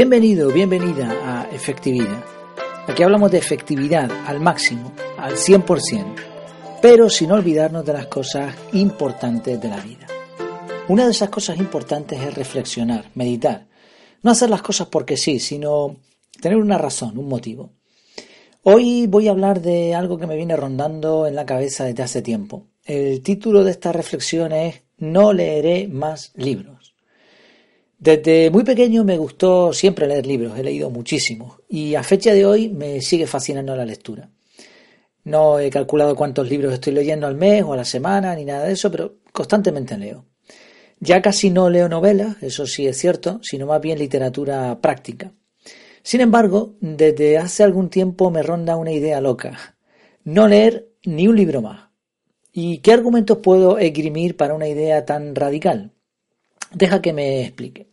Bienvenido, bienvenida a Efectividad. Aquí hablamos de efectividad al máximo, al 100%, pero sin olvidarnos de las cosas importantes de la vida. Una de esas cosas importantes es reflexionar, meditar. No hacer las cosas porque sí, sino tener una razón, un motivo. Hoy voy a hablar de algo que me viene rondando en la cabeza desde hace tiempo. El título de esta reflexión es No leeré más libros. Desde muy pequeño me gustó siempre leer libros, he leído muchísimos y a fecha de hoy me sigue fascinando la lectura. No he calculado cuántos libros estoy leyendo al mes o a la semana ni nada de eso, pero constantemente leo. Ya casi no leo novelas, eso sí es cierto, sino más bien literatura práctica. Sin embargo, desde hace algún tiempo me ronda una idea loca. No leer ni un libro más. ¿Y qué argumentos puedo esgrimir para una idea tan radical? Deja que me explique.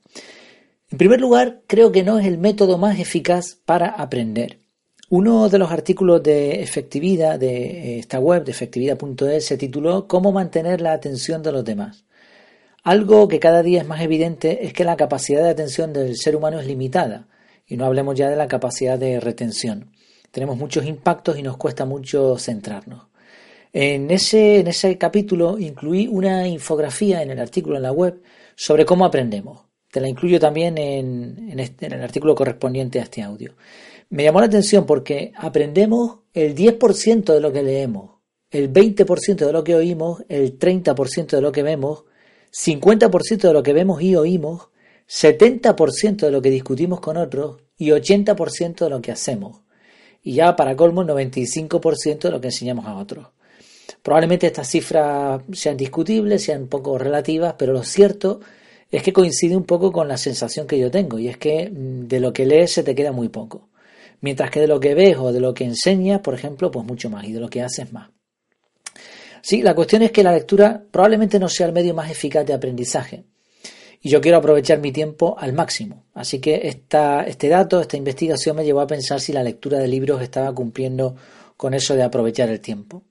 En primer lugar, creo que no es el método más eficaz para aprender. Uno de los artículos de efectividad de esta web, de efectividad.es, se tituló Cómo mantener la atención de los demás. Algo que cada día es más evidente es que la capacidad de atención del ser humano es limitada y no hablemos ya de la capacidad de retención. Tenemos muchos impactos y nos cuesta mucho centrarnos. En ese, en ese capítulo incluí una infografía en el artículo en la web sobre cómo aprendemos. Te la incluyo también en, en, este, en el artículo correspondiente a este audio. Me llamó la atención porque aprendemos el 10% de lo que leemos, el 20% de lo que oímos, el 30% de lo que vemos, 50% de lo que vemos y oímos, 70% de lo que discutimos con otros y 80% de lo que hacemos. Y ya para colmo, 95% de lo que enseñamos a otros. Probablemente estas cifras sean discutibles, sean poco relativas, pero lo cierto es que coincide un poco con la sensación que yo tengo, y es que mm, de lo que lees se te queda muy poco. Mientras que de lo que ves o de lo que enseñas, por ejemplo, pues mucho más, y de lo que haces más. Sí, la cuestión es que la lectura probablemente no sea el medio más eficaz de aprendizaje y yo quiero aprovechar mi tiempo al máximo. Así que esta, este dato, esta investigación me llevó a pensar si la lectura de libros estaba cumpliendo con eso de aprovechar el tiempo.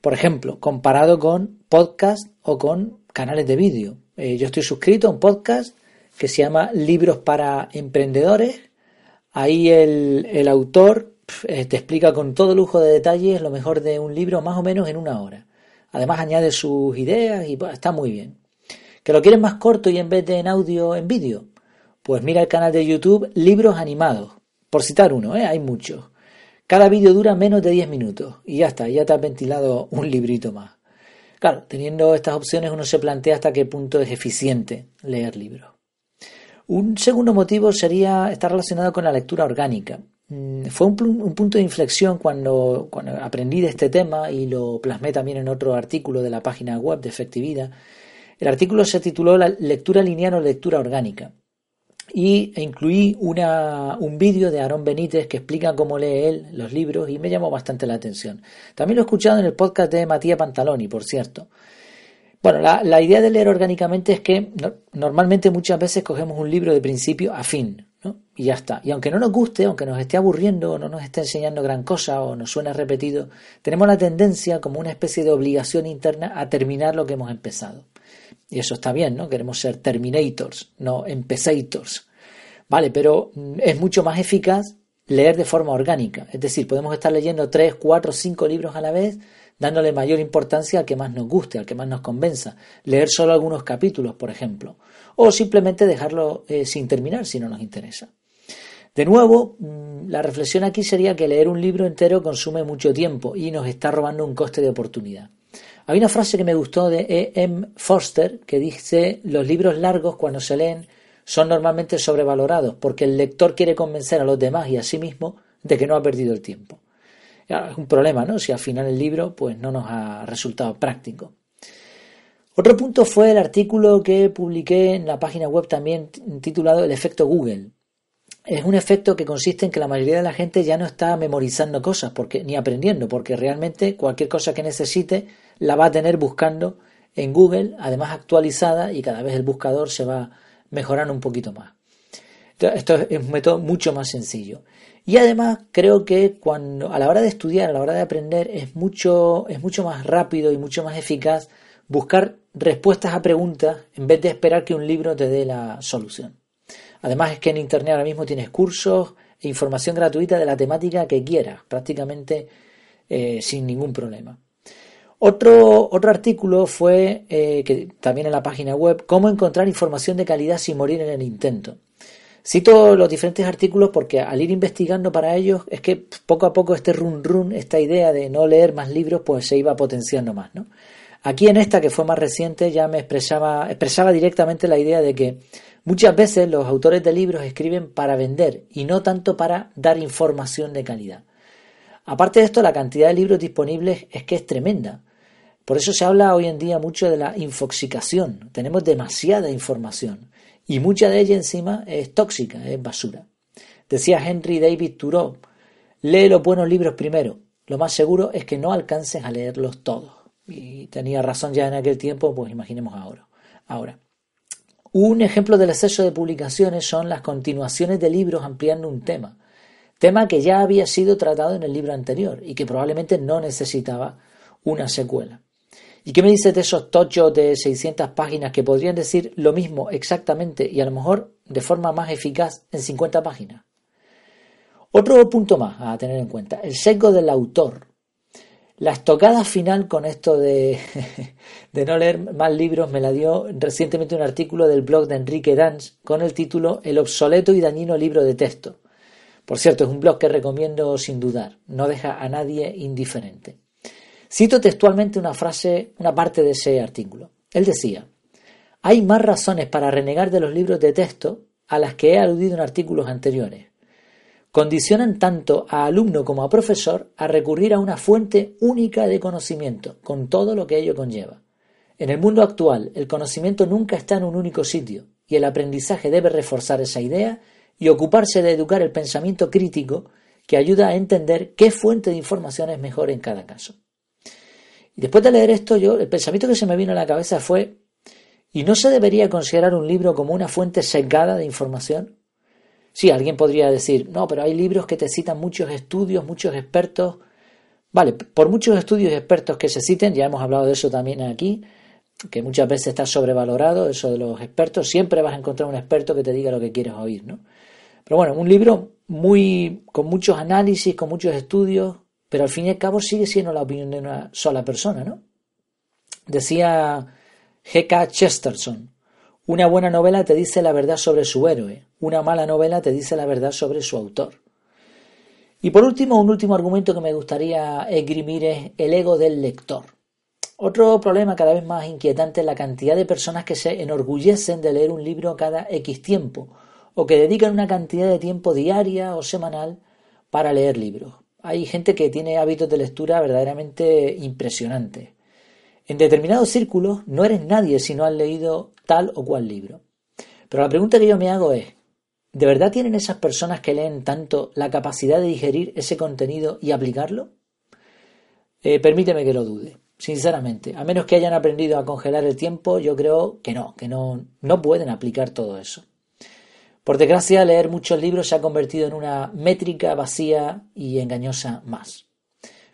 Por ejemplo, comparado con podcast o con canales de vídeo. Eh, yo estoy suscrito a un podcast que se llama Libros para Emprendedores. Ahí el, autor eh, te explica con todo lujo de detalles lo mejor de un libro más o menos en una hora. Además añade sus ideas y está muy bien. ¿Que lo quieres más corto y en vez de en audio, en vídeo? Pues mira el canal de YouTube Libros Animados. Por citar uno, ¿eh? hay muchos. Cada vídeo dura menos de 10 minutos y ya está, ya te has ventilado un librito más. Claro, teniendo estas opciones uno se plantea hasta qué punto es eficiente leer libros. Un segundo motivo sería estar relacionado con la lectura orgánica. Mm, fue un, un, punto de inflexión cuando, cuando aprendí de este tema y lo plasmé también en otro artículo de la página web de Efectividad el artículo se tituló La lectura lineal o lectura orgánica y incluí una, un vídeo de Aarón Benítez que explica cómo lee él los libros y me llamó bastante la atención. También lo he escuchado en el podcast de Matías Pantaloni, por cierto. Bueno, la, la idea de leer orgánicamente es que no, normalmente muchas veces cogemos un libro de principio a fin, ¿no? Y ya está. Y aunque no nos guste, aunque nos esté aburriendo o no nos esté enseñando gran cosa o nos suene repetido, tenemos la tendencia como una especie de obligación interna a terminar lo que hemos empezado. Y eso está bien, ¿no? Queremos ser terminators, no empezators. Vale, pero mm, es mucho más eficaz leer de forma orgánica. Es decir, podemos estar leyendo tres, cuatro, cinco libros a la vez, dándole mayor importancia al que más nos guste, al que más nos convenza. Leer solo algunos capítulos, por ejemplo. O simplemente dejarlo eh, sin terminar si no nos interesa. De nuevo, mm, la reflexión aquí sería que leer un libro entero consume mucho tiempo y nos está robando un coste de oportunidad. Hay una frase que me gustó de E. M. Forster que dice, los libros largos cuando se leen son normalmente sobrevalorados porque el lector quiere convencer a los demás y a sí mismo de que no ha perdido el tiempo. Es un problema, ¿no? Si al final el libro pues no nos ha resultado práctico. Otro punto fue el artículo que publiqué en la página web también titulado El efecto Google es un efecto que consiste en que la mayoría de la gente ya no está memorizando cosas porque, ni aprendiendo, porque realmente cualquier cosa que necesite la va a tener buscando en Google, además actualizada, y cada vez el buscador se va mejorando un poquito más. Esto es un método mucho más sencillo. Y además creo que cuando a la hora de estudiar, a la hora de aprender, es mucho, es mucho más rápido y mucho más eficaz buscar respuestas a preguntas en vez de esperar que un libro te dé la solución. Además es que en Internet ahora mismo tienes cursos e información gratuita de la temática que quieras, prácticamente eh, sin ningún problema. Otro, otro artículo fue, eh, que también en la página web, cómo encontrar información de calidad sin morir en el intento. Cito los diferentes artículos porque al ir investigando para ellos es que poco a poco este run run, esta idea de no leer más libros, pues se iba potenciando más, ¿no? Aquí en esta, que fue más reciente, ya me expresaba, expresaba directamente la idea de que muchas veces los autores de libros escriben para vender y no tanto para dar información de calidad. Aparte de esto, la cantidad de libros disponibles es que es tremenda. Por eso se habla hoy en día mucho de la infoxicación. Tenemos demasiada información y mucha de ella encima es tóxica, es basura. Decía Henry David Thoreau, lee los buenos libros primero. Lo más seguro es que no alcances a leerlos todos. Y tenía razón ya en aquel tiempo, pues imaginemos ahora. Ahora, un ejemplo del exceso de publicaciones son las continuaciones de libros ampliando un tema, tema que ya había sido tratado en el libro anterior y que probablemente no necesitaba una secuela. ¿Y qué me dices de esos tochos de 600 páginas que podrían decir lo mismo exactamente y a lo mejor de forma más eficaz en 50 páginas? Otro punto más a tener en cuenta, el sesgo del autor. La estocada final con esto de, no leer más libros me la dio recientemente un artículo del blog de Enrique Danz con el título El obsoleto y dañino libro de texto. Por cierto, es un blog que recomiendo sin dudar, no deja a nadie indiferente. Cito textualmente una frase, una parte de ese artículo. Él decía, hay más razones para renegar de los libros de texto a las que he aludido en artículos anteriores. Condicionan tanto a alumno como a profesor a recurrir a una fuente única de conocimiento, con todo lo que ello conlleva. En el mundo actual, el conocimiento nunca está en un único sitio, y el aprendizaje debe reforzar esa idea y ocuparse de educar el pensamiento crítico que ayuda a entender qué fuente de información es mejor en cada caso. Y después de leer esto, yo, el pensamiento que se me vino a la cabeza fue, ¿y no se debería considerar un libro como una fuente sesgada de información? Sí, alguien podría decir, no, pero hay libros que te citan muchos estudios, muchos expertos. Vale, por muchos estudios y expertos que se citen, ya hemos hablado de eso también aquí, que muchas veces está sobrevalorado, eso de los expertos, siempre vas a encontrar un experto que te diga lo que quieres oír, ¿no? Pero bueno, un libro muy con muchos análisis, con muchos estudios, pero al fin y al cabo sigue siendo la opinión de una sola persona, ¿no? Decía G.K. Chesterton, una buena novela te dice la verdad sobre su héroe, una mala novela te dice la verdad sobre su autor. Y por último, un último argumento que me gustaría esgrimir es el ego del lector. Otro problema cada vez más inquietante es la cantidad de personas que se enorgullecen de leer un libro cada X tiempo, o que dedican una cantidad de tiempo diaria o semanal para leer libros. Hay gente que tiene hábitos de lectura verdaderamente impresionantes. En determinados círculos no eres nadie si no has leído tal o cual libro. Pero la pregunta que yo me hago es, ¿de verdad tienen esas personas que leen tanto la capacidad de digerir ese contenido y aplicarlo? Eh, permíteme que lo dude, sinceramente. A menos que hayan aprendido a congelar el tiempo, yo creo que no, que no, no pueden aplicar todo eso. Por desgracia, leer muchos libros se ha convertido en una métrica vacía y engañosa más.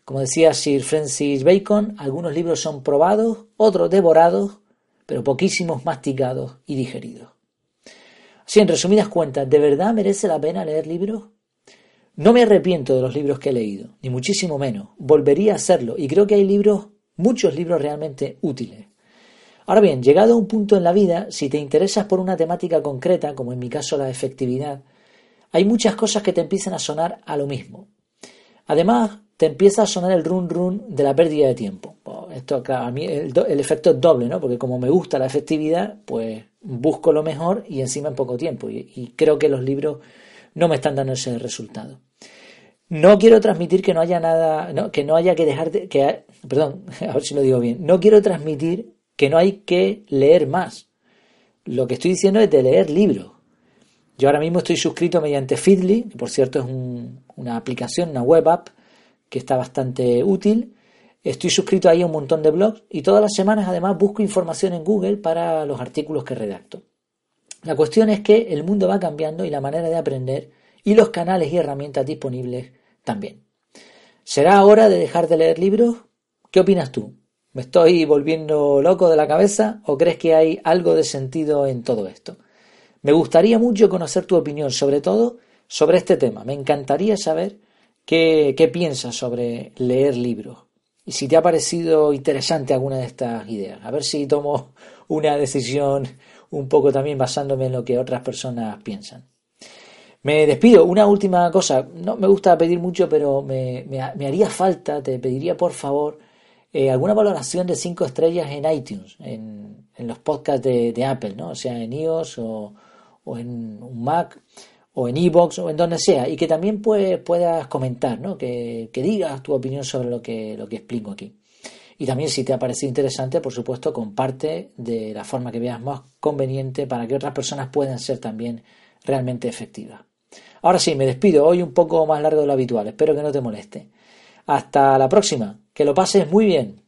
Como decía Sir Francis Bacon, algunos libros son probados, otros devorados, pero poquísimos masticados y digeridos. Así, en resumidas cuentas, ¿de verdad merece la pena leer libros? No me arrepiento de los libros que he leído, ni muchísimo menos. Volvería a hacerlo y creo que hay libros, muchos libros realmente útiles. Ahora bien, llegado a un punto en la vida, si te interesas por una temática concreta, como en mi caso la efectividad, hay muchas cosas que te empiezan a sonar a lo mismo. Además, te empieza a sonar el run run de la pérdida de tiempo. Esto a mí el, efecto es doble, ¿no? Porque como me gusta la efectividad, pues busco lo mejor y encima en poco tiempo. Y, creo que los libros no me están dando ese resultado. No quiero transmitir que no haya nada, que no haya que dejar de, que, perdón, a ver si lo digo bien. No quiero transmitir que no hay que leer más. Lo que estoy diciendo es de leer libros. Yo ahora mismo estoy suscrito mediante Feedly, que por cierto es una aplicación, una web app que está bastante útil. Estoy suscrito ahí a un montón de blogs y todas las semanas además busco información en Google para los artículos que redacto. La cuestión es que el mundo va cambiando y la manera de aprender y los canales y herramientas disponibles también. ¿Será hora de dejar de leer libros? ¿Qué opinas tú? ¿Me estoy volviendo loco de la cabeza o crees que hay algo de sentido en todo esto? Me gustaría mucho conocer tu opinión, sobre todo sobre este tema. Me encantaría saber qué, qué piensas sobre leer libros y si te ha parecido interesante alguna de estas ideas. A ver si tomo una decisión un poco también basándome en lo que otras personas piensan. Me despido. Una última cosa. No me gusta pedir mucho, pero me, haría falta, te pediría por favor, eh, alguna valoración de cinco estrellas en iTunes, en, los podcasts de, Apple, ¿no? O sea, en iOS o, en un Mac o en iBox o en donde sea. Y que también puedas comentar, ¿no? Que, que, digas tu opinión sobre lo que, lo que explico aquí. Y también si te ha parecido interesante, por supuesto, comparte de la forma que veas más conveniente para que otras personas puedan ser también realmente efectivas. Ahora sí, me despido, hoy un poco más largo de lo habitual, espero que no te moleste. Hasta la próxima, que lo pases muy bien.